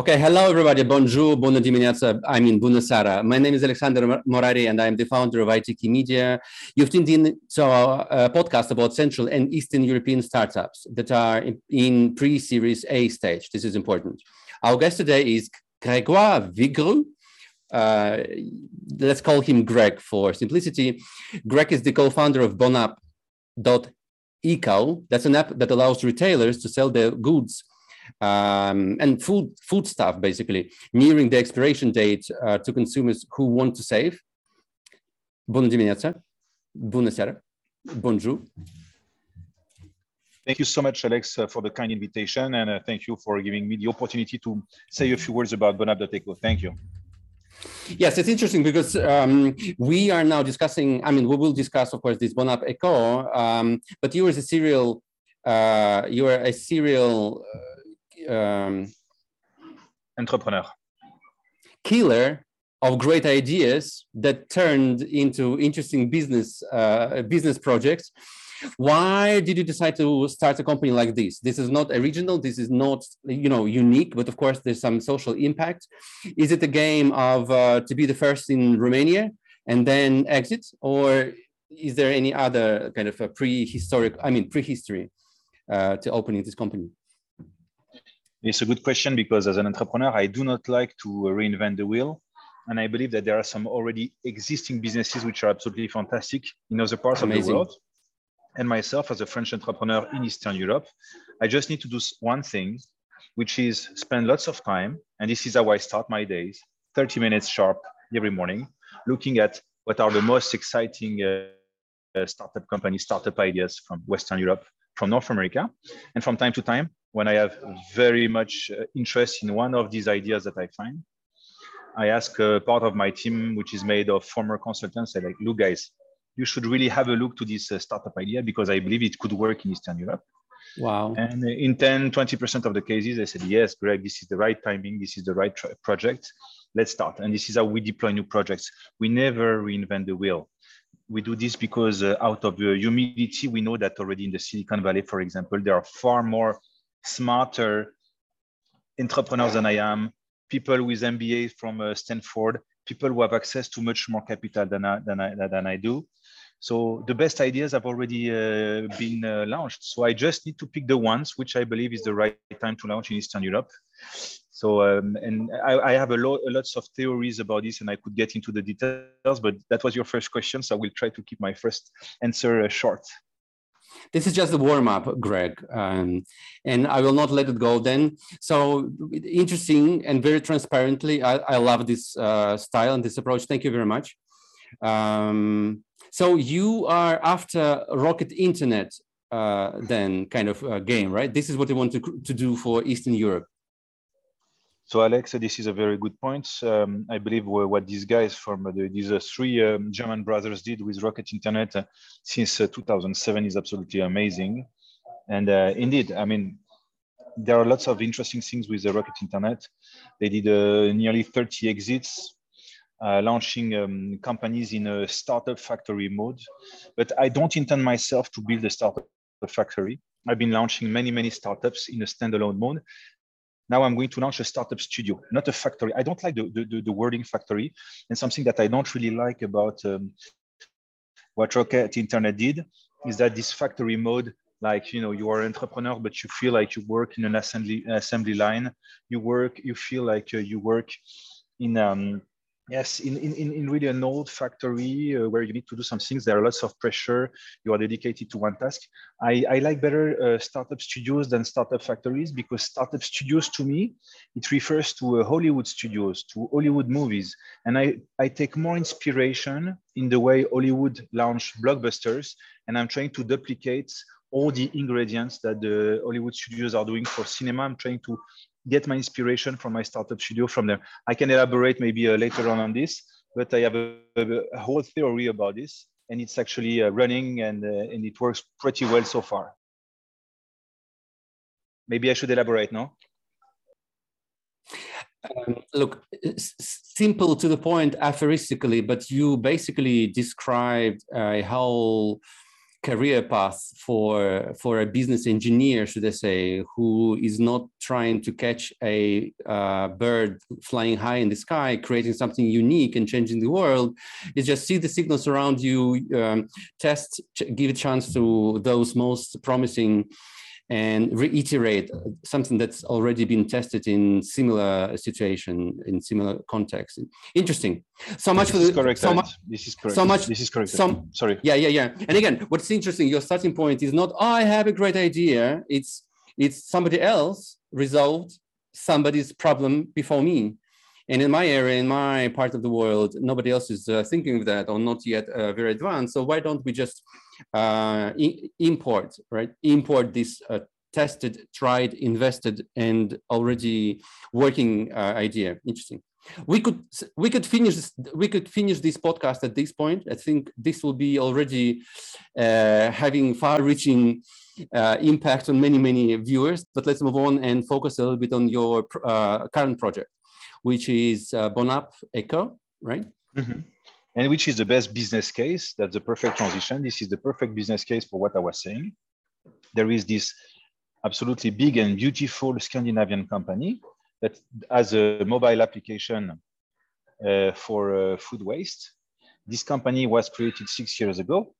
Okay, hello everybody. Bonjour, buona dimineața. I mean, bună seara. My name is Alexander Morari and I am the founder of ITKey Media. You've tuned in to our uh, podcast about Central and Eastern European startups that are in, pre-series A stage. This is important. Our guest today is Grégoire Vigroux. Uh, let's call him Greg for simplicity. Greg is the co-founder of bonapp.eco. That's an app that allows retailers to sell their goods um, and food food stuff basically nearing the expiration date uh, to consumers who want to save. Bună dimineața, bună seara, bonjour. Thank you so much, Alex, uh, for the kind invitation, and uh, thank you for giving me the opportunity to say a few words about bonapp.eco. Thank you. Yes, it's interesting because um, we are now discussing. I mean, we will discuss, of course, this Bonapp Eco, um, but you are a serial. Uh, you are a serial um, entrepreneur. killer of great ideas that turned into interesting business uh, business projects. Why did you decide to start a company like this? This is not original. This is not you know unique but of course there's some social impact. Is it a game of uh, to be the first in romania and then exit or is there any other kind of a prehistoric i mean prehistory uh, to opening this company it's a good question because as an entrepreneur, I do not like to reinvent the wheel. And I believe that there are some already existing businesses which are absolutely fantastic in other parts Amazing. of the world. And myself, as a French entrepreneur in Eastern Europe, I just need to do one thing, which is spend lots of time. And this is how I start my days 30 minutes sharp every morning, looking at what are the most exciting uh, startup companies, startup ideas from Western Europe, from North America. And from time to time, when I have very much uh, interest in one of these ideas that I find, I ask a part of my team, which is made of former consultants, I like, look, guys, you should really have a look to this uh, startup idea because I believe it could work in Eastern Europe. Wow. And in 10, 20% of the cases, I said, yes, Greg, this is the right timing. This is the right project. Let's start. And this is how we deploy new projects. We never reinvent the wheel. We do this because uh, out of uh, humility, we know that already in the Silicon Valley, for example, there are far more smarter entrepreneurs than I am, people with MBA from uh, Stanford, people who have access to much more capital than I, than I, than I do. So the best ideas have already uh, been uh, launched. So I just need to pick the ones which I believe is the right time to launch in Eastern Europe. So um, and I, I have a lot, lots of theories about this, and I could get into the details. But that was your first question, so I will try to keep my first answer uh, short. This is just the warm up, Greg, um, and I will not let it go then. So interesting and very transparently, I, I love this uh, style and this approach. Thank you very much. Um, so you are after Rocket Internet uh, then kind of uh, game, right? This is what you want to, to do for Eastern Europe. So Alex, this is a very good point. Um, I believe what these guys from the, these uh, three um, German brothers did with Rocket Internet uh, since uh, 2007 is absolutely amazing. And uh, indeed, I mean, there are lots of interesting things with the Rocket Internet. They did uh, nearly 30 exits, launching um, companies in a startup factory mode. But I don't intend myself to build a startup factory. I've been launching many, many startups in a standalone mode. Now I'm going to launch a startup studio, not a factory. I don't like the, the, the wording factory. And something that I don't really like about um, what Rocket Internet did is that this factory mode, like, you know, you are an entrepreneur, but you feel like you work in an assembly, assembly line. You work, you feel like uh, you work in, um, Yes, in, in, in really an old factory uh, where you need to do some things, there are lots of pressure. You are dedicated to one task. I, I like better uh, startup studios than startup factories because startup studios to me, it refers to uh, Hollywood studios, to Hollywood movies. And I, I take more inspiration in the way Hollywood launch blockbusters. And I'm trying to duplicate all the ingredients that the Hollywood studios are doing for cinema. I'm trying to get my inspiration from my startup studio from there. I can elaborate maybe uh, later on on this, but I have a, a whole theory about this, and it's actually uh, running and uh, and it works pretty well so far. Maybe I should elaborate, no? Um, look, simple to the point aphoristically, but you basically described a whole career path for for a business engineer, should I say, who is not trying to catch a uh, bird flying high in the sky, creating something unique and changing the world, is just see the signals around you, um, test, give a chance to those most promising and reiterate something that's already been tested in similar situation in similar context. Interesting. So much this for the, correct so much this is correct. so much this is correct. some sorry. Yeah yeah yeah. And again what's interesting your starting point is not oh, i have a great idea. It's it's somebody else resolved somebody's problem before me. And in my area, in my part of the world, nobody else is uh, thinking of that or not yet uh, very advanced. So why don't we just import, right? Import this uh, tested, tried, invested, and already working uh, idea. Interesting. We could we could finish this, we could finish this podcast at this point. I think this will be already uh, having far-reaching uh, impact on many many viewers. But let's move on and focus a little bit on your uh, current project which is uh, Bonapp Eco, right? Mm-hmm. And which is the best business case. That's the perfect transition. This is the perfect business case for what I was saying. There is this absolutely big and beautiful Scandinavian company that has a mobile application uh, for uh, food waste. This company was created six years ago.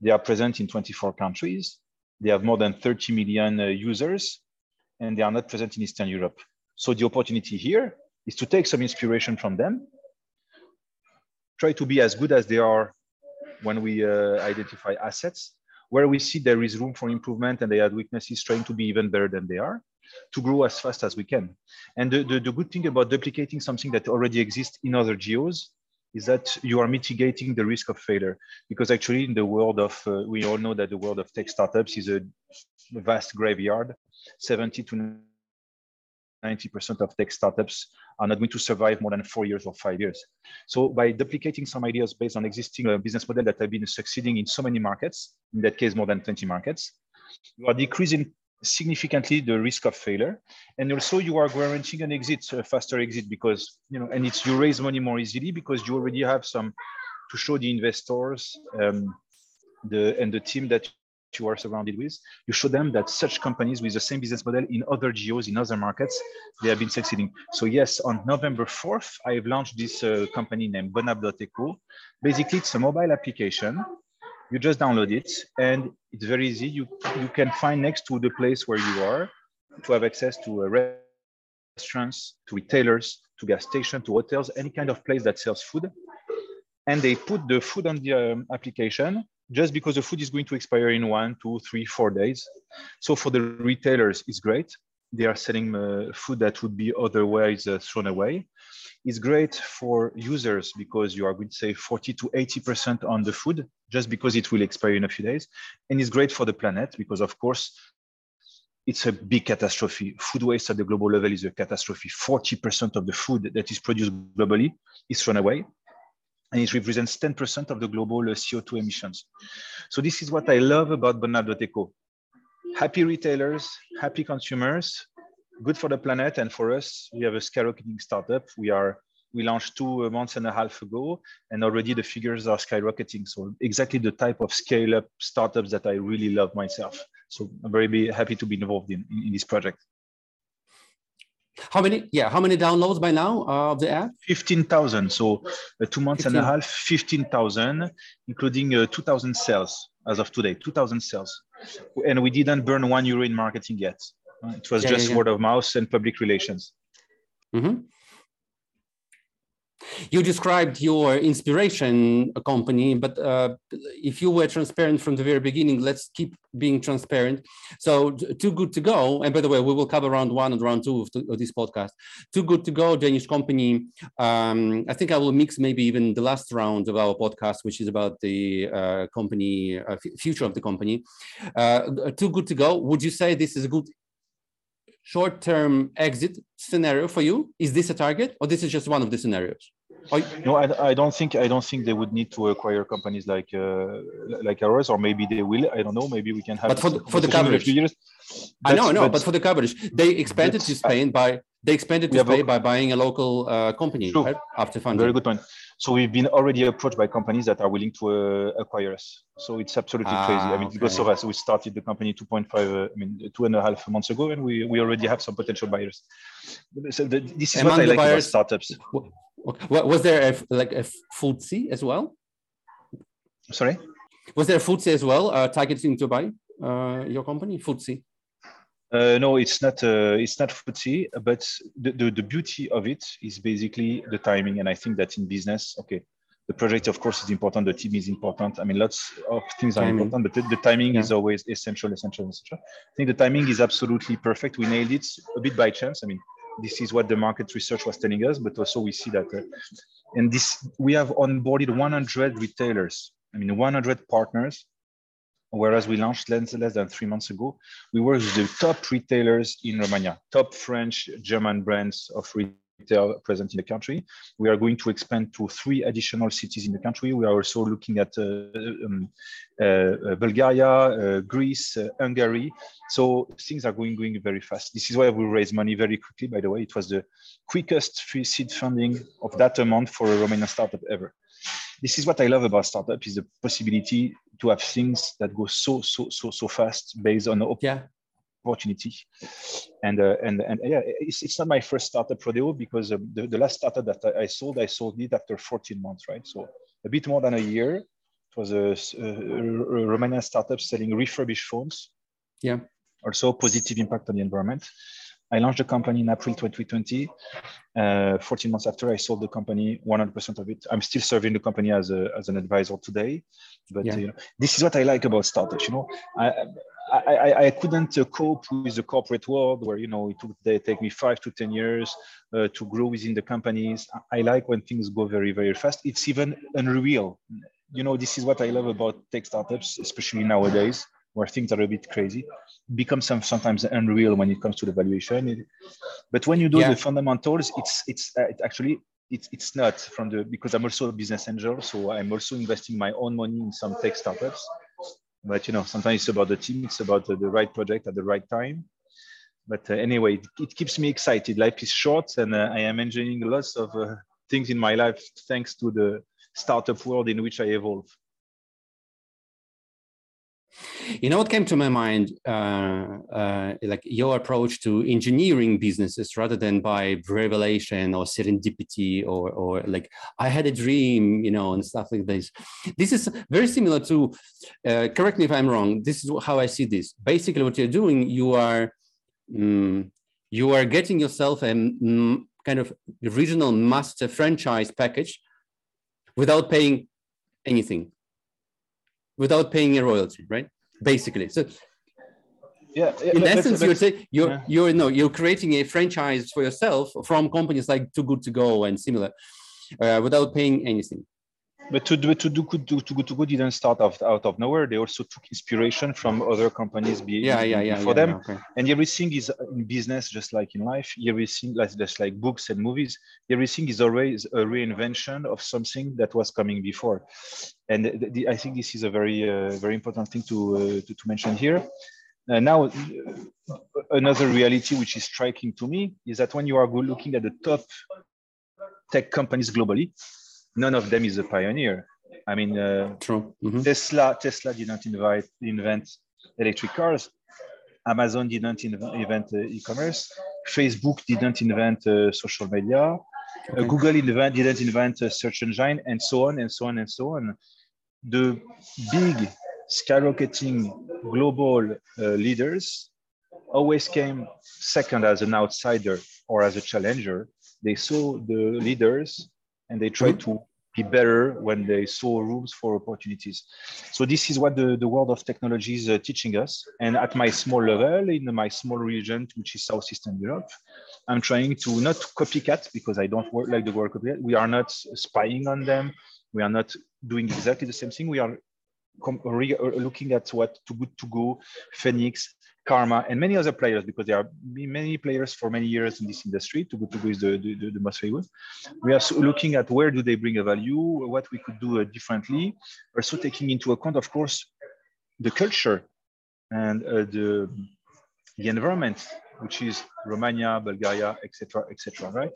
They are present in 24 countries. They have more than 30 million uh, users, and they are not present in Eastern Europe. So the opportunity here is to take some inspiration from them, try to be as good as they are when we uh, identify assets, where we see there is room for improvement and they have weaknesses, trying to be even better than they are, to grow as fast as we can. And the, the, the good thing about duplicating something that already exists in other geos is that you are mitigating the risk of failure. Because actually in the world of, uh, we all know that the world of tech startups is a vast graveyard, 70 to 90% of tech startups are not going to survive more than four years or five years. So by duplicating some ideas based on existing uh, business model that have been succeeding in so many markets, in that case, more than 20 markets, you are decreasing significantly the risk of failure. And also you are guaranteeing an exit, a faster exit because, you know, and it's you raise money more easily because you already have some to show the investors um, the and the team that you are surrounded with, you show them that such companies with the same business model in other geos, in other markets, they have been succeeding. So yes, on November 4th, I've launched this uh, company named Bonapp.eco. Basically, it's a mobile application. You just download it and it's very easy. You, you can find next to the place where you are to have access to uh, restaurants, to retailers, to gas stations, to hotels, any kind of place that sells food. And they put the food on the um, application just because the food is going to expire in one, two, three, four days. So for the retailers, it's great. They are selling uh, food that would be otherwise uh, thrown away. It's great for users because you are going to save 40 to 80% on the food just because it will expire in a few days. And it's great for the planet because, of course, it's a big catastrophe. Food waste at the global level is a catastrophe. 40% of the food that is produced globally is thrown away and it represents 10% of the global uh, CO2 emissions. So this is what I love about Bonapp.eco. Happy retailers, happy consumers, good for the planet. And for us, we have a skyrocketing startup. We are we launched two months and a half ago, and already the figures are skyrocketing. So exactly the type of scale-up startups that I really love myself. So I'm very happy to be involved in, in, in this project. How many? Yeah, how many downloads by now uh, of the app? Fifteen thousand. So uh, two months 15. and a half, fifteen thousand, including uh, two thousand sales as of today. Two thousand sales, and we didn't burn one euro in marketing yet. Uh, it was yeah, just yeah, yeah. word of mouth and public relations. Mm-hmm. You described your inspiration company, but uh, if you were transparent from the very beginning, let's keep being transparent. So, Too Good to Go, and by the way, we will cover round one and round two of, of this podcast. Too Good to Go, Danish company. Um, I think I will mix maybe even the last round of our podcast, which is about the uh, company, uh, future of the company. Uh, too Good to Go. Would you say this is a good short-term exit scenario for you? Is this a target, or this is just one of the scenarios? No, I, I don't think I don't think they would need to acquire companies like uh, like ours, or maybe they will. I don't know. Maybe we can have. But for the, for the coverage, years. I know, I know. But, but, for the coverage, they expanded to Spain by they expanded to Spain by buying a local uh, company right? after funding. Very good point. So we've been already approached by companies that are willing to uh, acquire us. So it's absolutely ah, crazy. I mean, okay. because of us, we started the company 2.5, uh, I mean, two and a half months ago, and we, we already have some potential buyers. So the, this is Among what I like buyers, about startups. What, was there a, like a FTSE as well? Sorry? Was there a FTSE as well uh, targeting buy uh, your company, FTSE? Uh, no, it's not. Uh, it's not FTSE, but the, the, the beauty of it is basically the timing. And I think that in business, okay, the project of course is important. The team is important. I mean, lots of things timing. are important, but the, the timing yeah. is always essential, essential, essential. I think the timing is absolutely perfect. We nailed it a bit by chance. I mean, this is what the market research was telling us, but also we see that, uh, and this we have onboarded 100 retailers. I mean, 100 partners whereas we launched less, less than three months ago, we work with the top retailers in Romania, top French, German brands of retail present in the country. We are going to expand to three additional cities in the country. We are also looking at uh, um, uh, uh Bulgaria, uh, Greece, uh, Hungary. So things are going, going very fast. This is why we raise money very quickly, by the way. It was the quickest pre-seed funding of that amount for a Romanian startup ever this is what I love about startup is the possibility to have things that go so so so so fast based on yeah. Opportunity. And uh, and and yeah, it's, it's not my first startup rodeo because um, the, the last startup that I sold, I sold it after 14 months, right? So a bit more than a year. It was a, a, a Romanian startup selling refurbished phones. Yeah. Also positive impact on the environment. I launched the company in April 2020. Uh, 14 months after, I sold the company 100% of it. I'm still serving the company as, a, as an advisor today. But yeah. you know, this is what I like about startups. You know, I, I, I couldn't uh, cope with the corporate world where you know it would they take me five to ten years uh, to grow within the companies. I like when things go very very fast. It's even unreal. You know, this is what I love about tech startups, especially nowadays where things are a bit crazy becomes some, sometimes unreal when it comes to the valuation but when you do yeah. the fundamentals it's it's uh, it actually it's it's not from the because i'm also a business angel so i'm also investing my own money in some tech startups but you know sometimes it's about the team it's about the, right project at the right time. But uh, anyway it, it, keeps me excited. Life is short and uh, i am enjoying lots of uh, things in my life thanks to the startup world in which i evolve you know what came to my mind? Uh, uh, like your approach to engineering businesses rather than by revelation or serendipity or, or like I had a dream, you know, and stuff like this. This is very similar to, uh, correct me if I'm wrong, this is how I see this. Basically, what you're doing, you are, um, you are getting yourself a um, kind of regional master franchise package without paying anything without paying a royalty, right? Basically. So yeah, yeah in essence you're saying you're yeah. you're no you're creating a franchise for yourself from companies like too good to go and similar uh, without paying anything but to do to do good to, to to go didn't start out, out of nowhere. They also took inspiration from other companies be, yeah, yeah, yeah, for them. okay. and everything is in business just like in life. Everything like just like books and movies. Everything is always a reinvention of something that was coming before. And the, the, i think this is a very uh, very important thing to, uh, to, to mention here. Uh, now another reality which is striking to me is that when you are looking at the top tech companies globally none of them is a pioneer. I mean, uh, True. Mm-hmm. Tesla Tesla didn't invite, invent electric cars. Amazon didn't invent uh, e-commerce. Facebook didn't invent uh, social media. Uh, okay. Google invent, didn't invent a search engine, and so on and so on and so on. The big skyrocketing global uh, leaders always came second as an outsider or as a challenger. They saw the leaders and they try mm-hmm. to be better when they saw rooms for opportunities. So this is what the, the world of technology is uh, teaching us. And at my small level, in my small region, which is Southeastern Europe, I'm trying to not copycat because I don't work like the of it. We are not spying on them. We are not doing exactly the same thing. We are looking at what Too Good To Go, Phenix, Karma, and many other players, because there are many players for many years in this industry. To is the, the, the most famous. We are looking at where do they bring a value, what we could do uh, differently. Also taking into account, of course, the culture and uh, the the environment, which is Romania, Bulgaria, etc., etc. right?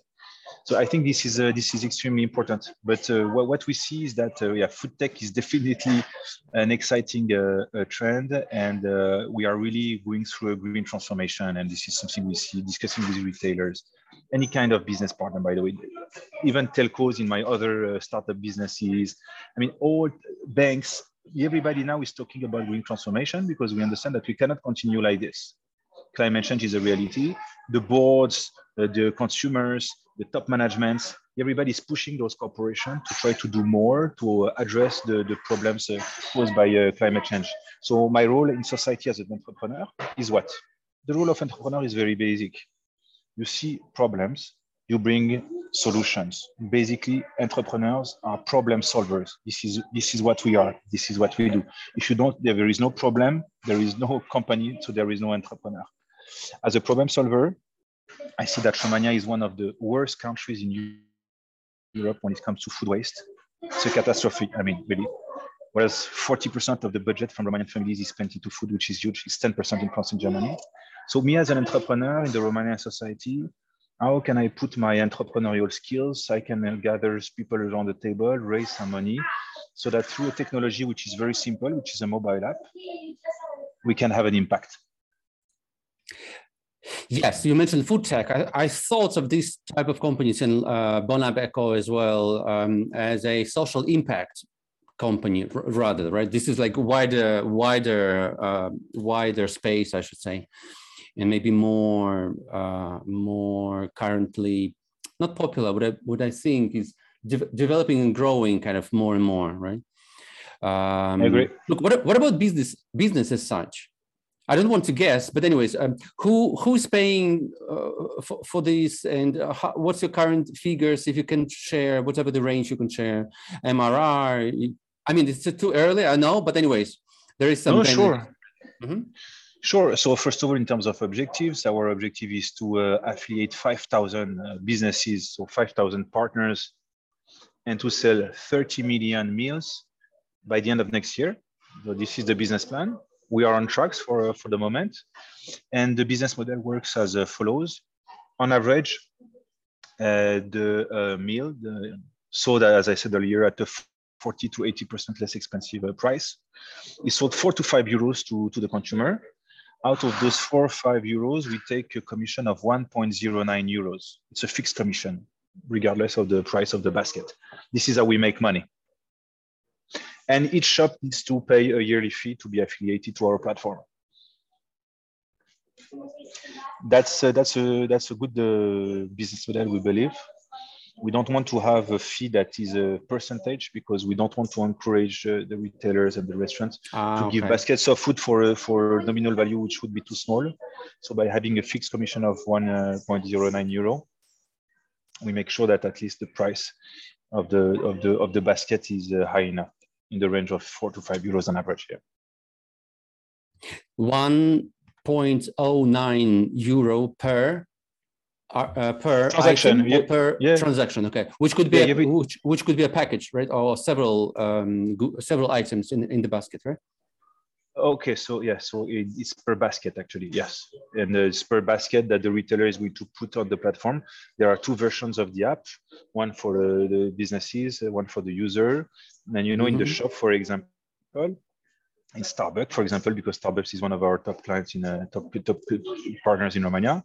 So I think this is uh, this is extremely important. But uh, what, what, we see is that uh, yeah, food tech is definitely an exciting uh, uh, trend, and uh, we are really going through a green transformation. And this is something we see discussing with retailers, any kind of business partner, by the way, even telcos in my other startup businesses. I mean, all banks. Everybody now is talking about green transformation because we understand that we cannot continue like this. Climate change is a reality. The boards, the consumers, the top management, everybody is pushing those corporations to try to do more to address the, the problems uh, posed by uh, climate change. So my role in society as an entrepreneur is what? The role of entrepreneur is very basic. You see problems, you bring solutions. Basically, entrepreneurs are problem solvers. This is this is what we are. This is what we do. If you don't, there is no problem, there is no company, so there is no entrepreneur. As a problem solver, I see that Romania is one of the worst countries in Europe when it comes to food waste. It's a catastrophe. I mean, really. Whereas 40% of the budget from Romanian families is spent into food, which is huge. It's 10% in France and Germany. So me as an entrepreneur in the Romanian society, how can I put my entrepreneurial skills? I can gather people around the table, raise some money, so that through a technology which is very simple, which is a mobile app, we can have an impact. Yes, you mentioned food tech. I, I thought of these type of companies in uh, Bonapp Eco as well um, as a social impact company rather, right? This is like wider, wider, uh, wider space, I should say, and maybe more, uh, more currently not popular. What I, what I think is de developing and growing kind of more and more, right? Um, I agree. Look, what, what about business, business as such? I don't want to guess, but anyways, um, who who's paying uh, for, for this, and uh, how, what's your current figures? If you can share whatever the range you can share, MRR. I mean, it's too early, I know, but anyways, there is some. No, sure. Mm -hmm. Sure. So first of all, in terms of objectives, our objective is to uh, affiliate 5,000 uh, businesses, so 5,000 partners, and to sell 30 million meals by the end of next year. So this is the business plan we are on tracks for, for the moment. And the business model works as follows. On average, uh, the uh, meal the, sold, as I said earlier, at a 40 to 80% less expensive uh, price is sold four to five euros to, to the consumer. Out of those four or five euros, we take a commission of 1.09 euros. It's a fixed commission, regardless of the price of the basket. This is how we make money and each shop needs to pay a yearly fee to be affiliated to our platform. That's uh, that's a that's a good uh, business model, we believe. We don't want to have a fee that is a percentage because we don't want to encourage uh, the retailers and the restaurants ah, to okay. give baskets of food for uh, for nominal value, which would be too small. So by having a fixed commission of 1.09 uh, we make sure that at least the price of the of the of the basket is uh, high enough in the range of four to five euros on average here. 1.09 euro per uh, uh, per transaction yeah. per yeah. transaction okay which could be yeah, a, which, which could be a package right or several um several items in in the basket right Okay, so yeah, so it's per basket actually, yes, and it's per basket that the retailer is going to put on the platform. There are two versions of the app, one for the businesses, one for the user. And you know, mm-hmm. in the mm-hmm. shop, for example, in Starbucks, for example, because Starbucks is one of our top clients in uh, top top partners in Romania.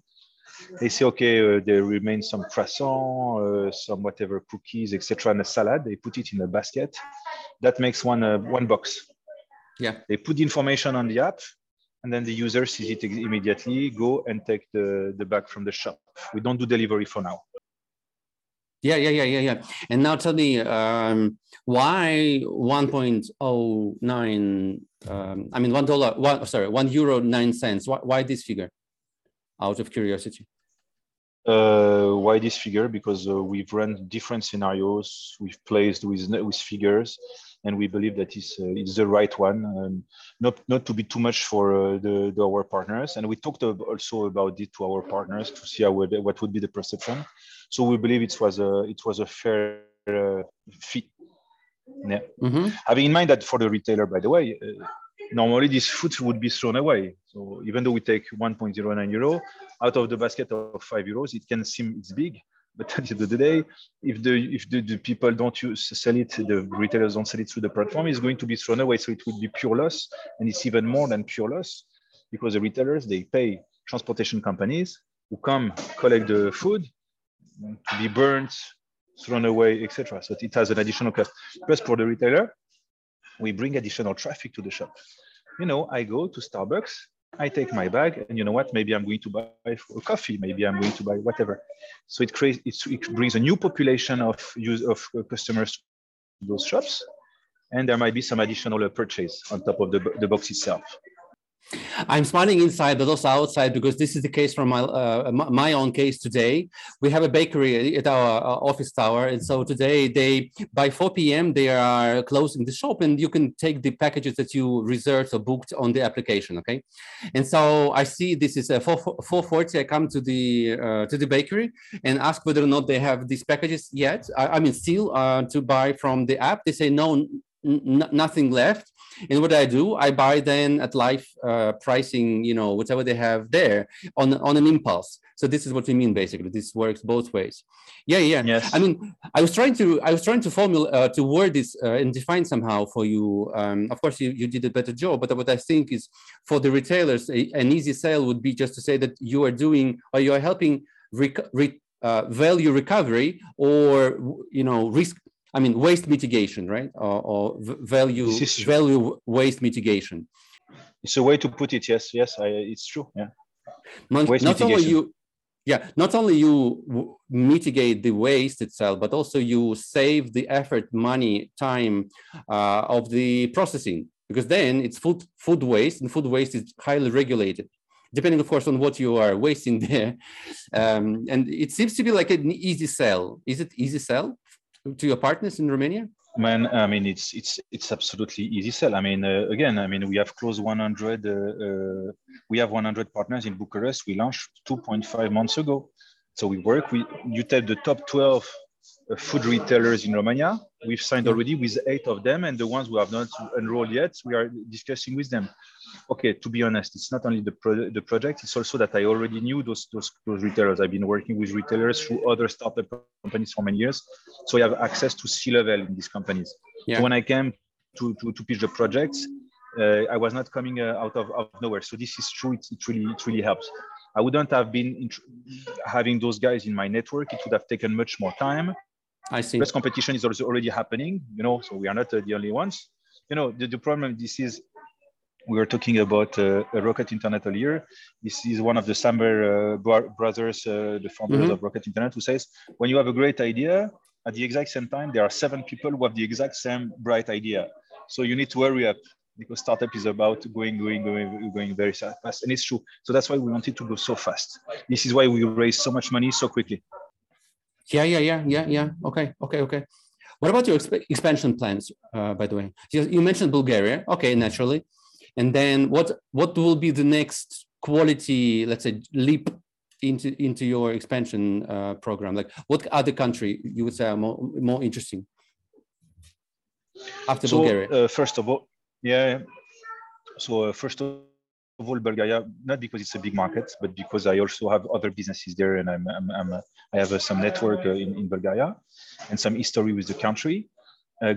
They say, okay, uh, there remains some croissant, uh, some whatever cookies, etc., and a salad. They put it in a basket. That makes one uh, one box yeah. They put the information on the app and then the user sees it immediately, go and take the, the bag from the shop. We don't do delivery for now. Yeah, yeah, yeah, yeah, yeah. And now tell me, um, why 1.09, um, I mean, one dollar, one, sorry, one euro, nine cents. Why, why this figure? Out of curiosity. Uh, why this figure? Because uh, we've run different scenarios. We've placed with, with figures and we believe that is uh, it's the right one. Um, not not to be too much for uh, the, the, our partners, and we talked also about it to our partners to see how what would be the perception. So we believe it was a it was a fair uh, fee. Yeah. Mm-hmm. Having in mind that for the retailer, by the way, uh, normally this food would be thrown away. So even though we take 1.09 euro out of the basket of five euros, it can seem it's big, but at the end of the day, if the if the, the people don't use sell it, the retailers don't sell it through the platform, it's going to be thrown away. So it would be pure loss, and it's even more than pure loss because the retailers they pay transportation companies who come collect the food to be burnt, thrown away, etc. So it has an additional cost. Plus for the retailer, we bring additional traffic to the shop. You know, I go to Starbucks, I take my bag, and you know what? Maybe I'm going to buy a coffee. Maybe I'm going to buy whatever. So it creates, it brings a new population of use of uh, customers to those shops, and there might be some additional purchase on top of the, the box itself. I'm smiling inside, but also outside because this is the case from my uh, my own case today. We have a bakery at our uh, office tower, and so today they by 4 p.m. they are closing the shop, and you can take the packages that you reserved or booked on the application. Okay, and so I see this is a 4 4:40. I come to the uh, to the bakery and ask whether or not they have these packages yet. I, I mean, still uh, to buy from the app. They say no, nothing left and what I do, I buy then at life uh, pricing, you know, whatever they have there on on an impulse. So this is what we mean basically. This works both ways. Yeah, yeah. Yes. I mean, I was trying to I was trying to formula uh, to word this uh, and define somehow for you. Um, of course, you, you did a better job. But what I think is for the retailers, a, an easy sale would be just to say that you are doing or you are helping rec- re- uh, value recovery or you know risk I mean, waste mitigation, right? Or, or value value waste mitigation. It's a way to put it. Yes, yes, I, it's true. Yeah. Not, not only you, yeah, not only you mitigate the waste itself, but also you save the effort, money, time uh, of the processing, because then it's food food waste, and food waste is highly regulated depending of course on what you are wasting there um, and it seems to be like an easy sell is it easy sell to your partners in Romania? Man, I mean, it's it's it's absolutely easy sell. I mean, uh, again, I mean, we have close 100. Uh, uh, we have 100 partners in Bucharest. We launched 2.5 months ago. So we work. We you take the top 12 uh, food retailers in Romania. We've signed already with eight of them, and the ones who have not enrolled yet, we are discussing with them okay, to be honest, it's not only the, pro- the project, it's also that I already knew those, those, those retailers. I've been working with retailers through other startup companies for many years. So I have access to C-level in these companies. Yeah. So when I came to, to, to pitch the projects, uh, I was not coming uh, out of, of nowhere. So this is true. It, it really, it really helps. I wouldn't have been having those guys in my network. It would have taken much more time. I see. Plus competition is also already happening, you know, so we are not uh, the only ones. You know, the, the problem, this is we were talking about uh, Rocket Internet earlier. This is one of the Samwer uh, brothers, uh, the founders mm-hmm. of Rocket Internet, who says when you have a great idea, at the exact same time, there are seven people who have the exact same bright idea. So you need to hurry up because startup is about going, going, going, going very fast, and it's true. So that's why we wanted to go so fast. This is why we raised so much money so quickly. Yeah, yeah, yeah, yeah, yeah. Okay, okay, okay. What about your exp- expansion plans, uh, by the way? You mentioned Bulgaria. Okay, naturally and then what what will be the next quality let's say leap into into your expansion uh, program like what other country you would say are more, more interesting after so, bulgaria uh, first of all yeah so uh, first of all bulgaria not because it's a big market but because i also have other businesses there and i'm, I'm, I'm uh, i have uh, some network uh, in, in bulgaria and some history with the country.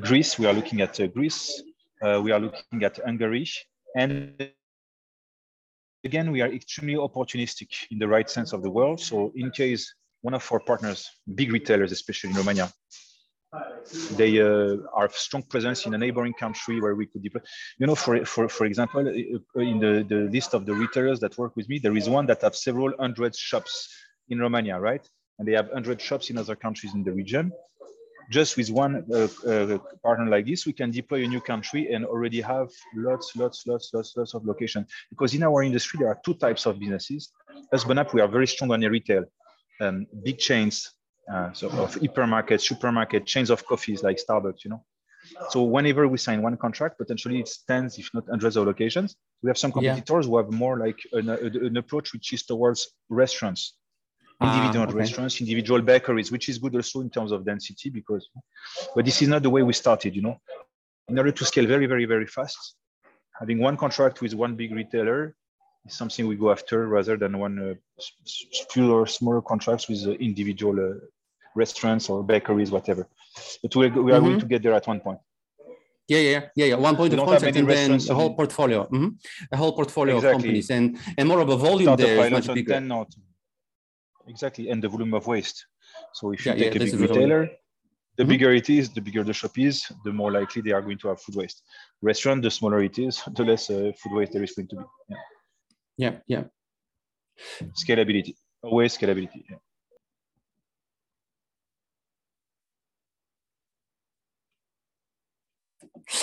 Greece we are looking at greece. We are looking at hungary. And again, we are extremely opportunistic in the right sense of the world. So in case one of our partners, big retailers, especially in Romania, they uh, are strong presence in a neighboring country where we could deploy. You know, for for for example, uh, in the, the list of the retailers that work with me, there is one that have several hundred shops in Romania, right? And they have hundred shops in other countries in the region just with one uh, uh, partner like this, we can deploy a new country and already have lots, lots, lots, lots, lots of locations. Because in our industry, there are two types of businesses. As Bonapp, we are very strong on retail, um, big chains, uh, so of hypermarket, supermarket, chains of coffees like Starbucks, you know. So whenever we sign one contract, potentially it's tens, if not hundreds of locations. We have some competitors yeah. who have more like an, an approach which is towards restaurants individual ah, okay. restaurants, individual bakeries, which is good also in terms of density because, but this is not the way we started, you know. In order to scale very, very, very fast, having one contract with one big retailer is something we go after rather than one uh, fewer smaller contracts with uh, individual uh, restaurants or bakeries, whatever. But we, we are mm-hmm. going to get there at one point. Yeah, yeah, yeah, yeah. One point we of contact and then a whole portfolio, mm-hmm. a whole portfolio exactly. of companies, and and more of a volume there is much bigger. Not, exactly, and the volume of waste. So if you yeah, take yeah, a big retailer, the mm-hmm. bigger it is, the bigger the shop is, the more likely they are going to have food waste. Restaurant, the smaller it is, the less uh, food waste there is going to be. Yeah, yeah. yeah. Scalability, always scalability. Yeah.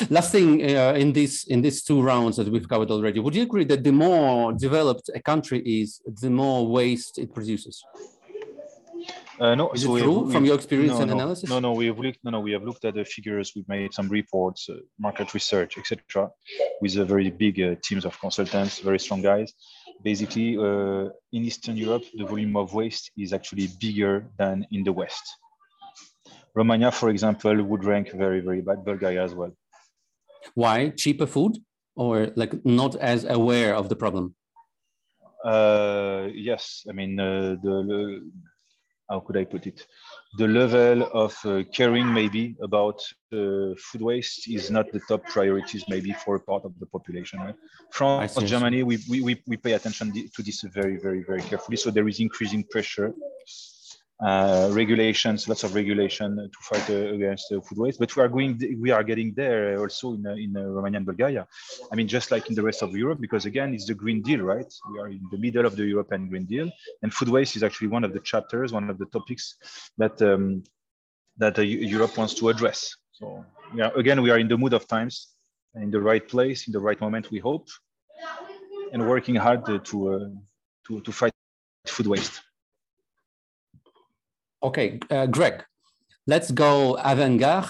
Last thing uh, in this in these two rounds that we've covered already, would you agree that the more developed a country is, the more waste it produces? Uh, no, is so it true from your experience no, and no, analysis? No, no, we have looked. No, no, we have looked at the figures. We've made some reports, uh, market research, etc., with a very big uh, teams of consultants, very strong guys. Basically, uh, in Eastern Europe, the volume of waste is actually bigger than in the West. Romania, for example, would rank very, very bad. Bulgaria as well. Why cheaper food, or like not as aware of the problem? Uh, yes, I mean uh, the, the how could I put it? The level of uh, caring maybe about uh, food waste is not the top priorities maybe for a part of the population. Right? France, Germany, we, we, we pay attention to this very, very, very carefully. So there is increasing pressure uh, regulations, lots of regulation to fight uh, against uh, food waste. But we are going, we are getting there also in in Romania and Bulgaria. I mean, just like in the rest of Europe, because again, it's the Green Deal, right? We are in the middle of the European Green Deal, and food waste is actually one of the chapters, one of the topics that um, that Europe wants to address. So yeah, again, we are in the mood of times, in the right place, in the right moment, we hope, and working hard to to to fight food waste. Okay, uh, Greg, let's go avant-garde,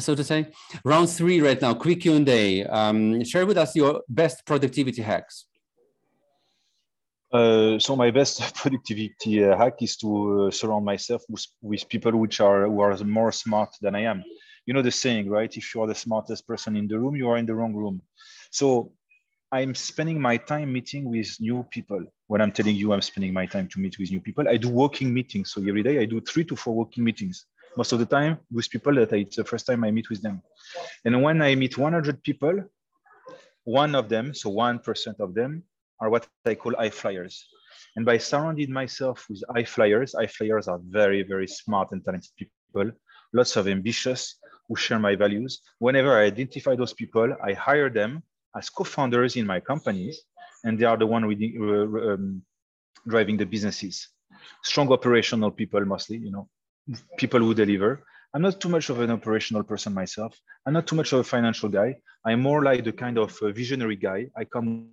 so to say. Round three right now, quick Q&A. Um, share with us your best productivity hacks. Uh, so my best productivity uh, hack is to uh, surround myself with, with, people which are who are more smart than I am. You know the saying, right? If you are the smartest person in the room, you are in the wrong room. So I'm spending my time meeting with new people. When I'm telling you I'm spending my time to meet with new people, I do walking meetings. So every day I do three to four walking meetings. Most of the time with people that I, it's the first time I meet with them. And when I meet 100 people, one of them, so 1% of them, are what I call eye flyers. And by surrounding myself with eye flyers, eye flyers are very, very smart and talented people, lots of ambitious who share my values. Whenever I identify those people, I hire them as co-founders in my companies, and they are the one uh, um, driving the businesses. Strong operational people, mostly, you know, people who deliver. I'm not too much of an operational person myself. I'm not too much of a financial guy. I'm more like the kind of visionary guy. I come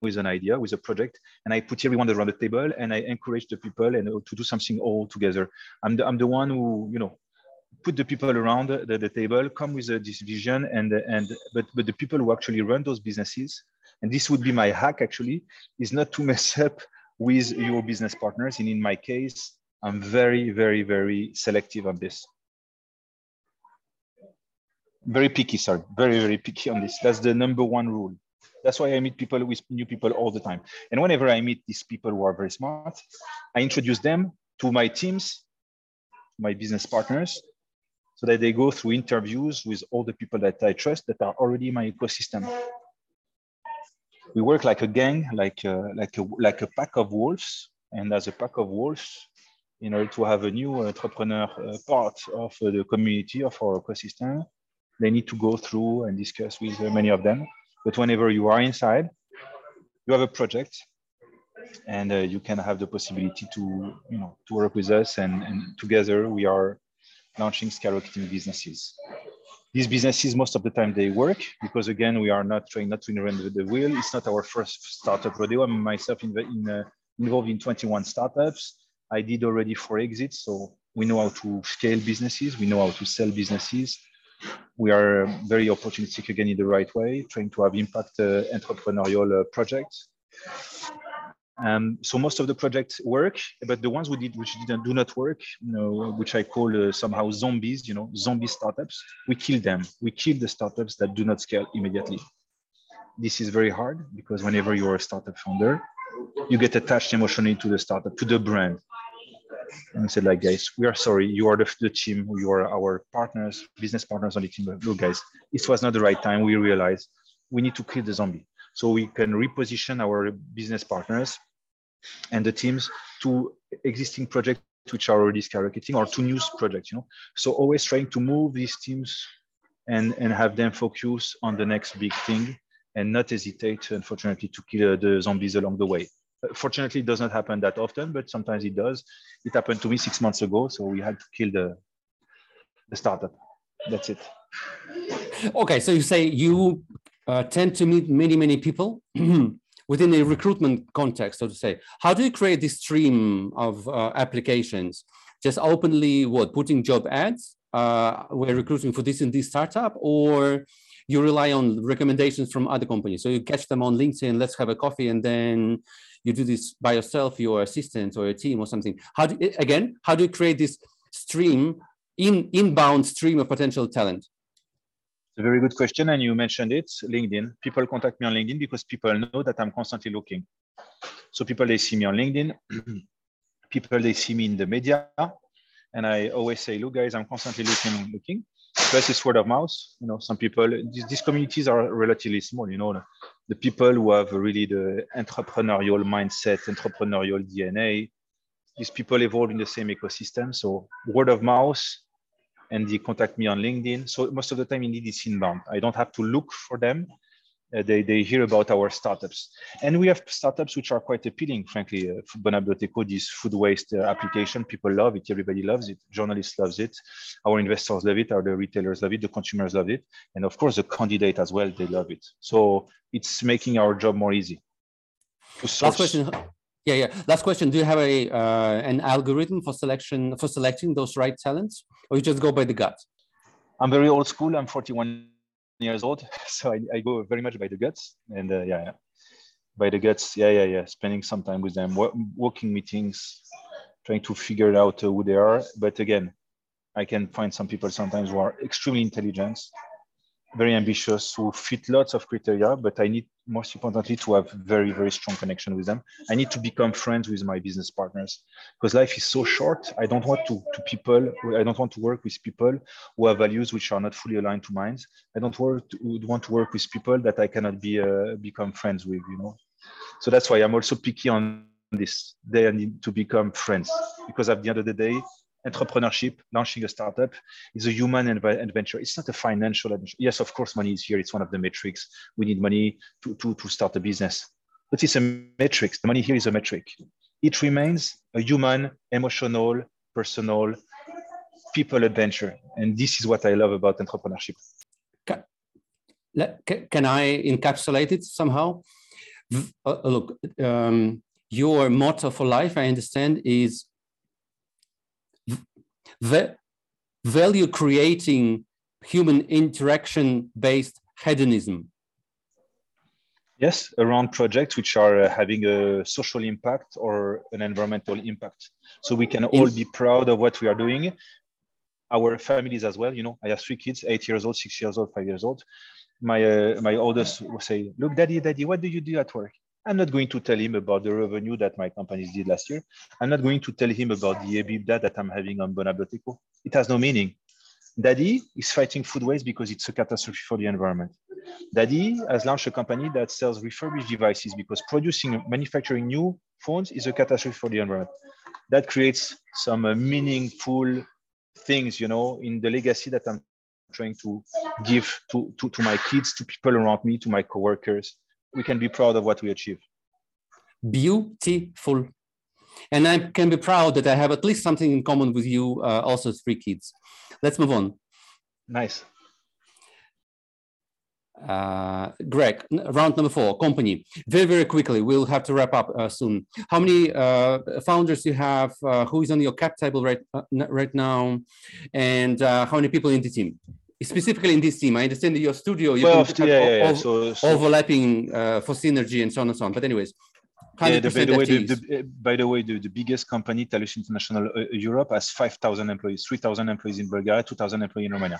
with an idea, with a project, and I put everyone around the table and I encourage the people and to do something all together. I'm the, I'm the one who, you know, put the people around the, the table, come with uh, this vision, and and but but the people who actually run those businesses, and this would be my hack actually, is not to mess up with your business partners. And in my case, I'm very very very selective on this. Very picky, sorry, very very picky on this. That's the number one rule. That's why I meet people with new people all the time. And whenever I meet these people who are very smart, I introduce them to my teams, my business partners, so that they go through interviews with all the people that I trust that are already in my ecosystem. We work like a gang, like a, like a, like a pack of wolves. And as a pack of wolves, in order to have a new entrepreneur uh, part of uh, the community of our ecosystem, they need to go through and discuss with uh, many of them. But whenever you are inside, you have a project and uh, you can have the possibility to, you know, to work with us and, and together we are launching skyrocketing businesses. These businesses, most of the time, they work because again, we are not trying not to invent the wheel. It's not our first startup rodeo. I'm myself in, in, uh, involved in 21 startups. I did already four exits, so we know how to scale businesses. We know how to sell businesses. We are very opportunistic again in the right way, trying to have impact uh, entrepreneurial uh, projects. Um, so most of the projects work, but the ones we did which didn't do not work, you know, which I call uh, somehow zombies, you know, zombie startups, we kill them. We kill the startups that do not scale immediately. this is very hard because whenever you are a startup founder, you get attached emotionally to the startup, to the brand. And said, like, guys, we are sorry. You are the, the team. You are our partners, business partners on the team. But Look, guys, this was not the right time. We realized we need to kill the zombie. So we can reposition our business partners and the teams to existing projects which are already skyrocketing or to new projects, you know. So always trying to move these teams and, and have them focus on the next big thing and not hesitate, unfortunately, to kill the zombies along the way. Fortunately, it does not happen that often, but sometimes it does. It happened to me six months ago, so we had to kill the, the startup. That's it. Okay, so you say you uh, tend to meet many, many people within a recruitment context, so to say. How do you create this stream of uh, applications? Just openly, what, putting job ads? Uh, we're recruiting for this and this startup, or you rely on recommendations from other companies. So you catch them on LinkedIn, let's have a coffee, and then you do this by yourself, your assistant or your team or something. How do again? How do you create this stream in inbound stream of potential talent? A very good question, and you mentioned it. LinkedIn. People contact me on LinkedIn because people know that I'm constantly looking. So people they see me on LinkedIn. people they see me in the media, and I always say, "Look, guys, I'm constantly looking, looking." Plus, it's word of mouth. You know, some people, these, these communities are relatively small. You know, the, the people who have really the entrepreneurial mindset, entrepreneurial DNA. These people evolve in the same ecosystem. So word of mouth, and they contact me on LinkedIn. So most of the time, indeed, it's inbound. I don't have to look for them uh, they, they hear about our startups. And we have startups which are quite appealing, frankly. Uh, Bonapp.eco, this food waste uh, application, people love it, everybody loves it, journalists loves it, our investors love it, our retailers love it, the consumers love it, and of course the candidate as well, they love it. So it's making our job more easy. Last question. Yeah, yeah. Last question. Do you have a uh, an algorithm for selection for selecting those right talents, or you just go by the gut? I'm very old school. I'm 41 years old, so I, I go very much by the guts, and uh, yeah, yeah, by the guts, yeah, yeah, yeah. Spending some time with them, working meetings, trying to figure out uh, who they are. But again, I can find some people sometimes who are extremely intelligent, very ambitious, who fit lots of criteria, but I need most importantly to have very, very strong connection with them. I need to become friends with my business partners because life is so short. I don't want to, to people, I don't want to work with people who have values which are not fully aligned to mine. I don't work to, want to work with people that I cannot be uh, become friends with, you know. So that's why I'm also picky on this. They need to become friends because at the end of the day, entrepreneurship, launching a startup is a human adventure. It's not a financial adventure. Yes, of course, money is here. It's one of the metrics. We need money to, to, to start a business. But it's a metric. The money here is a metric. It remains a human, emotional, personal, people adventure. And this is what I love about entrepreneurship. Can, I encapsulate it somehow? Uh, look, um, your motto for life, I understand, is value creating human interaction based hedonism. Yes around projects which are uh, having a social impact or an environmental impact. So we can all be proud of what we are doing. Our families as well you know i have three kids eight years old six years old five years old. My uh, my oldest will say look daddy daddy what do you do at work I'm not going to tell him about the revenue that my companies did last year. I'm not going to tell him about the EBITDA that I'm having on Bonapp.eco. It has no meaning. Daddy is fighting food waste because it's a catastrophe for the environment. Daddy has launched a company that sells refurbished devices because producing, manufacturing new phones is a catastrophe for the environment. That creates some uh, meaningful things, you know, in the legacy that I'm trying to give to, to, to my kids, to people around me, to my coworkers, we can be proud of what we achieve. Beautiful. And I can be proud that I have at least something in common with you, uh, also three kids. Let's move on. Nice. Uh, Greg, round number four, company. Very, very quickly, we'll have to wrap up uh, soon. How many uh, founders you have? Uh, who is on your cap table right uh, right now? And uh, how many people in the team? specifically in this team. I understand your studio you well, yeah, yeah, yeah. So, so, overlapping uh, for synergy and so on and so on. But anyways, yeah, the, by, the way, the, by the way, the, the biggest company, TELUS International uh, Europe, has 5,000 employees, 3,000 employees in Bulgaria, 2,000 employees in Romania.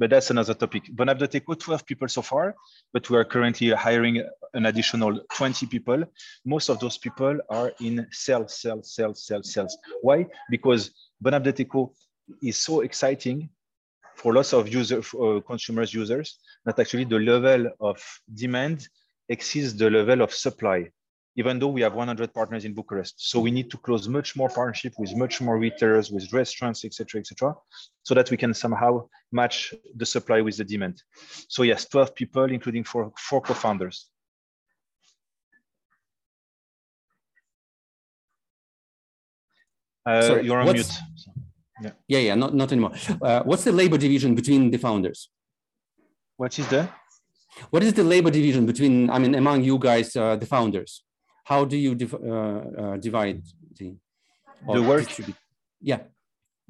but that's another topic. Bonapp.eco, 12 people so far, but we are currently hiring an additional 20 people. Most of those people are in sales, sales, sales, sales, sales. Why? Because Bonapp.eco is so exciting for lots of user, uh, consumers, users, that actually the level of demand exceeds the level of supply even though we have 100 partners in Bucharest. So we need to close much more partnership with much more retailers, with restaurants, etc., etc., so that we can somehow match the supply with the demand. So yes, 12 people, including four, four co-founders. Uh, Sorry, you're on mute. Yeah. yeah, yeah, not, not anymore. Uh, what's the labor division between the founders? What is the? What is the labor division between, I mean, among you guys, uh, the founders? How do you div uh, uh, divide the the work? Yeah.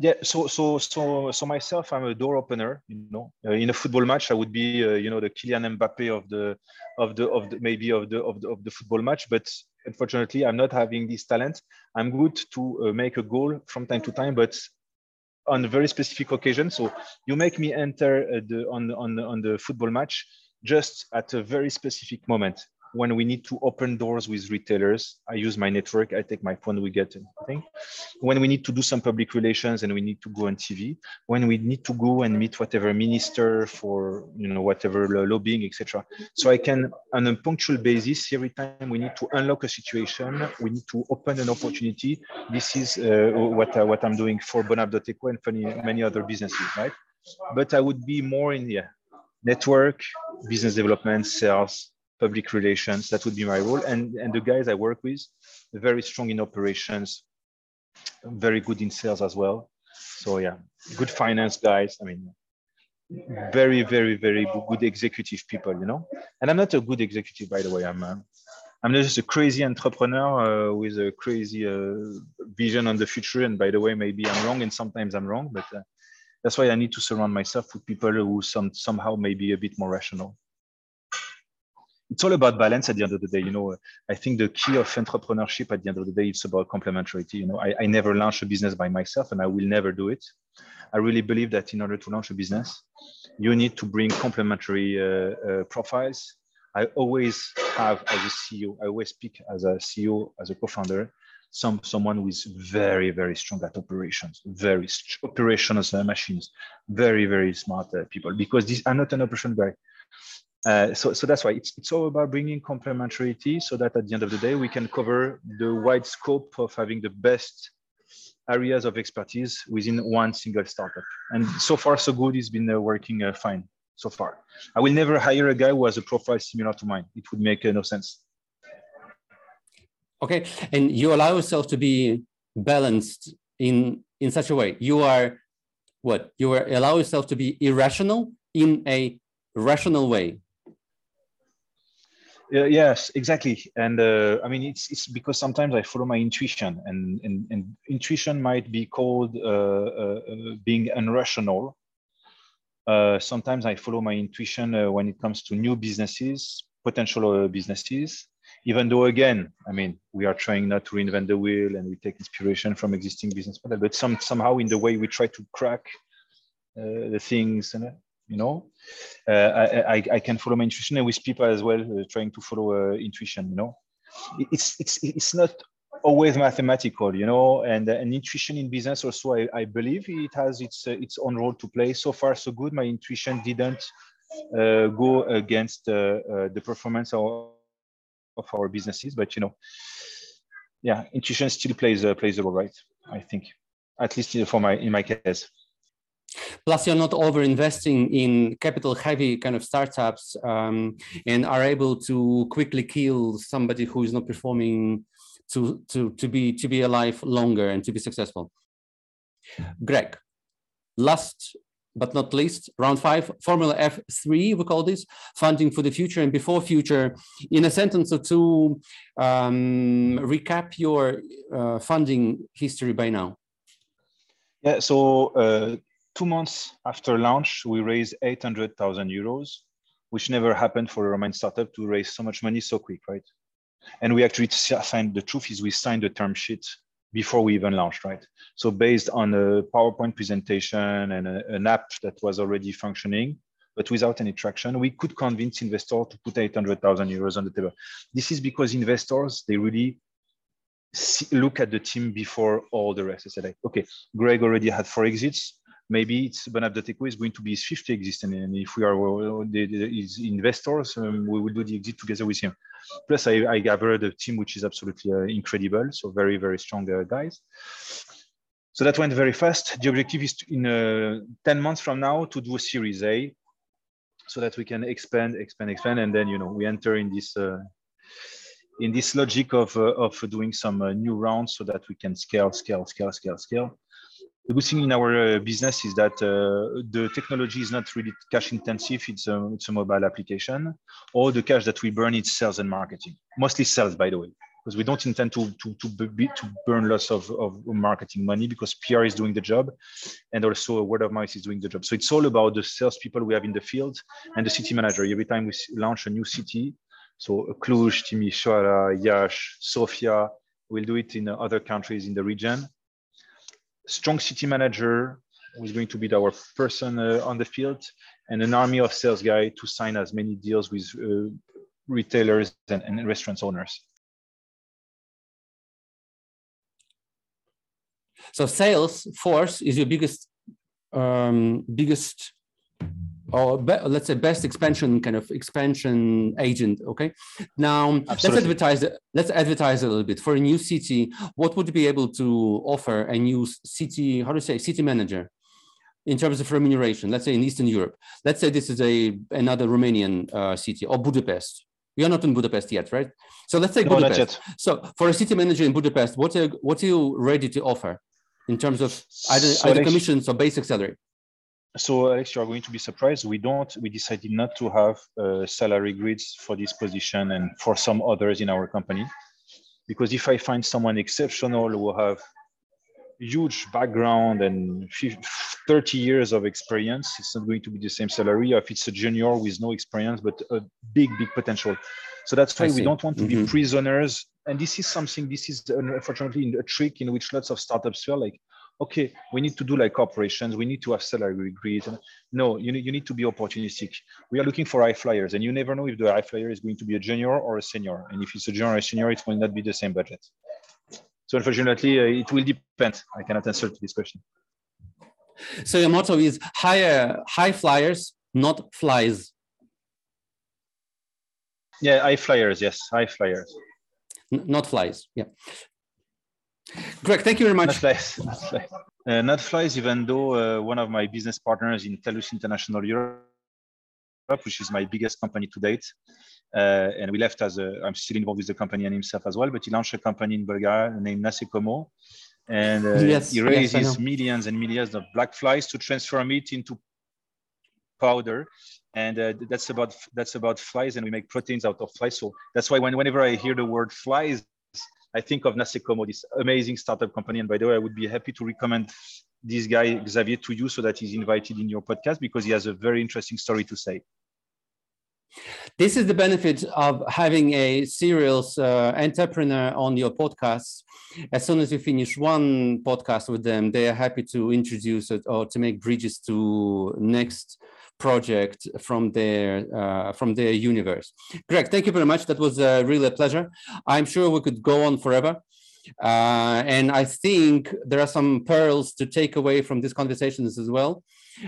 Yeah, so so so so myself, I'm a door opener. You know, uh, in a football match, I would be, uh, you know, the Kylian Mbappe of the of the of the maybe of the of the of the football match. But unfortunately, I'm not having this talent. I'm good to uh, make a goal from time to time, but on a very specific occasion. So you make me enter uh, the on on on the football match just at a very specific moment when we need to open doors with retailers, I use my network. I take my phone, we get anything. When we need to do some public relations and we need to go on TV, when we need to go and meet whatever minister for you know whatever lobbying, etc. So I can, on a punctual basis, every time we need to unlock a situation, we need to open an opportunity. This is uh, what uh, what I'm doing for Bonapp.eco and many many other businesses, right? But I would be more in the yeah, network, business development, sales, public relations. That would be my role. And, and the guys I work with, very strong in operations, very good in sales as well. So yeah, good finance guys. I mean, very, very, very good executive people, you know. And I'm not a good executive, by the way. I'm, uh, I'm just a crazy entrepreneur uh, with a crazy uh, vision on the future. And by the way, maybe I'm wrong, and sometimes I'm wrong, but uh, that's why I need to surround myself with people who some somehow maybe a bit more rational it's all about balance at the end of the day. You know, I think the key of entrepreneurship at the end of the day, it's about complementarity. You know, I, I never launch a business by myself and I will never do it. I really believe that in order to launch a business, you need to bring complementary uh, uh, profiles. I always have as a CEO, I always speak as a CEO, as a co-founder, some someone who is very very strong at operations very operational machines very very smart uh, people because this i'm not an operation guy uh, so, so that's why it's, it's all about bringing complementarity so that at the end of the day, we can cover the wide scope of having the best areas of expertise within one single startup. And so far, so good. It's been uh, working uh, fine so far. I will never hire a guy who has a profile similar to mine. It would make uh, no sense. Okay, and you allow yourself to be balanced in in such a way. You are what? You are allow yourself to be irrational in a rational way uh, yes, exactly. And uh, I mean, it's it's because sometimes I follow my intuition, and and, and intuition might be called uh, uh, uh being unrational. Uh, sometimes I follow my intuition when it comes to new businesses, potential businesses. Even though, again, I mean, we are trying not to reinvent the wheel, and we take inspiration from existing business model, but some somehow in the way we try to crack the things, and you know? Uh, I, I, can follow my intuition and with people as well uh, trying to follow uh, intuition you know? It's it's it's not always mathematical you know? And uh, an intuition in business also I, I believe it has its uh, its own role to play. So far so good. My intuition didn't uh, go against the performance of, of our businesses but you know yeah intuition still plays plays a role right? I think at least for my in my case Plus, you're not over investing in capital heavy kind of startups um, and are able to quickly kill somebody who is not performing to, to, to, be, to be alive longer and to be successful. Greg, last but not least, round five, Formula F3, we call this, funding for the future and before future. In a sentence or two, um, recap your uh, funding history by now. Yeah, so uh, two months after launch, we raised 800,000 euros, which never happened for a Romanian startup to raise so much money so quick, right? And we actually signed, the truth is we signed the term sheet before we even launched, right? So based on a PowerPoint presentation and a, an app that was already functioning, but without any traction, we could convince investors to put 800,000 euros on the table. This is because investors, they really see, look at the team before all the rest. I said, like, okay, Greg already had four exits. Maybe it's Bonapp.eco is going to be 50 exits. And if we are the, the, his investors, um, we will do the exit together with him. Plus, I, I gathered a team which is absolutely uh, incredible. So very, very strong uh, guys. So that went very fast. The objective is to, in uh, 10 months from now to do a series A so that we can expand, expand, expand. And then, you know, we enter in this uh, in this logic of, uh, of doing some uh, new rounds so that we can scale, scale, scale, scale, scale. The good thing in our uh, business is that uh, the technology is not really cash intensive. It's a, it's a mobile application. All the cash that we burn is sales and marketing, mostly sales, by the way, because we don't intend to, to, to, be, to burn lots of, of marketing money because PR is doing the job and also word of mouth is doing the job. So it's all about the salespeople we have in the field and the city manager. Every time we launch a new city, so Cluj, Timișoara, Iași, Sofia, we'll do it in other countries in the region. Strong city manager who is going to be our person uh, on the field and an army of sales guy to sign as many deals with uh, retailers and, and restaurants owners. So sales force is your biggest um, biggest or be, let's say best expansion kind of expansion agent okay? Now Absolutely. let's advertise let's advertise a little bit. For a new city what would be able to offer a new city how to say city manager in terms of remuneration let's say in eastern europe? Let's say this is a another romanian uh, city or budapest. You're not in budapest yet right? So let's say no, budapest. so for a city manager in budapest what are what are you ready to offer in terms of either, so either commissions or basic salary so Alex, you are going to be surprised. We don't. We decided not to have uh, salary grids for this position and for some others in our company, because if I find someone exceptional who have huge background and 30 years of experience, it's not going to be the same salary. If it's a junior with no experience but a big, big potential. So that's why we don't want to mm-hmm. be prisoners. And this is something. This is unfortunately a trick in which lots of startups feel like okay, we need to do like operations, we need to have salary grid. No, you need, you need to be opportunistic. We are looking for high flyers, and you never know if the high flyer is going to be a junior or a senior. And if it's a junior or a senior, it will not be the same budget. So unfortunately, uh, it will depend. I cannot answer to this question. So your motto is higher high flyers, not flies. Yeah, high flyers. Yes, high flyers. N not flies. Yeah. Greg, thank you very much. Not flies. Not flies, uh, not flies even though uh, one of my business partners in TELUS International Europe, which is my biggest company to date, uh, and we left as a, I'm still involved with the company and himself as well, but he launched a company in Bulgaria named Nasekomo. And uh, yes, he raises yes, millions and millions of black flies to transform it into powder and uh, that's about that's about flies and we make proteins out of flies so that's why when, whenever i hear the word flies I think of Nasekomo, this amazing startup company. And by the way, I would be happy to recommend this guy, Xavier, to you so that he's invited in your podcast because he has a very interesting story to say. This is the benefit of having a serial uh, entrepreneur on your podcast. As soon as you finish one podcast with them, they are happy to introduce it or to make bridges to next project from their uh, from their universe. Greg, thank you very much. That was uh, really a pleasure. I'm sure we could go on forever. Uh, and I think there are some pearls to take away from these conversations as well.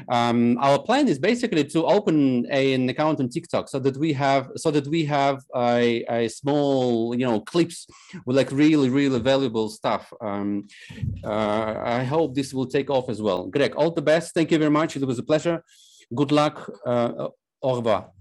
Um, our plan is basically to open a, an account on TikTok so that we have so that we have a, a small you know clips with like really really valuable stuff. Um, uh, I hope this will take off as well. Greg, all the best. Thank you very much. It was a pleasure. Good luck. Uh, revoir.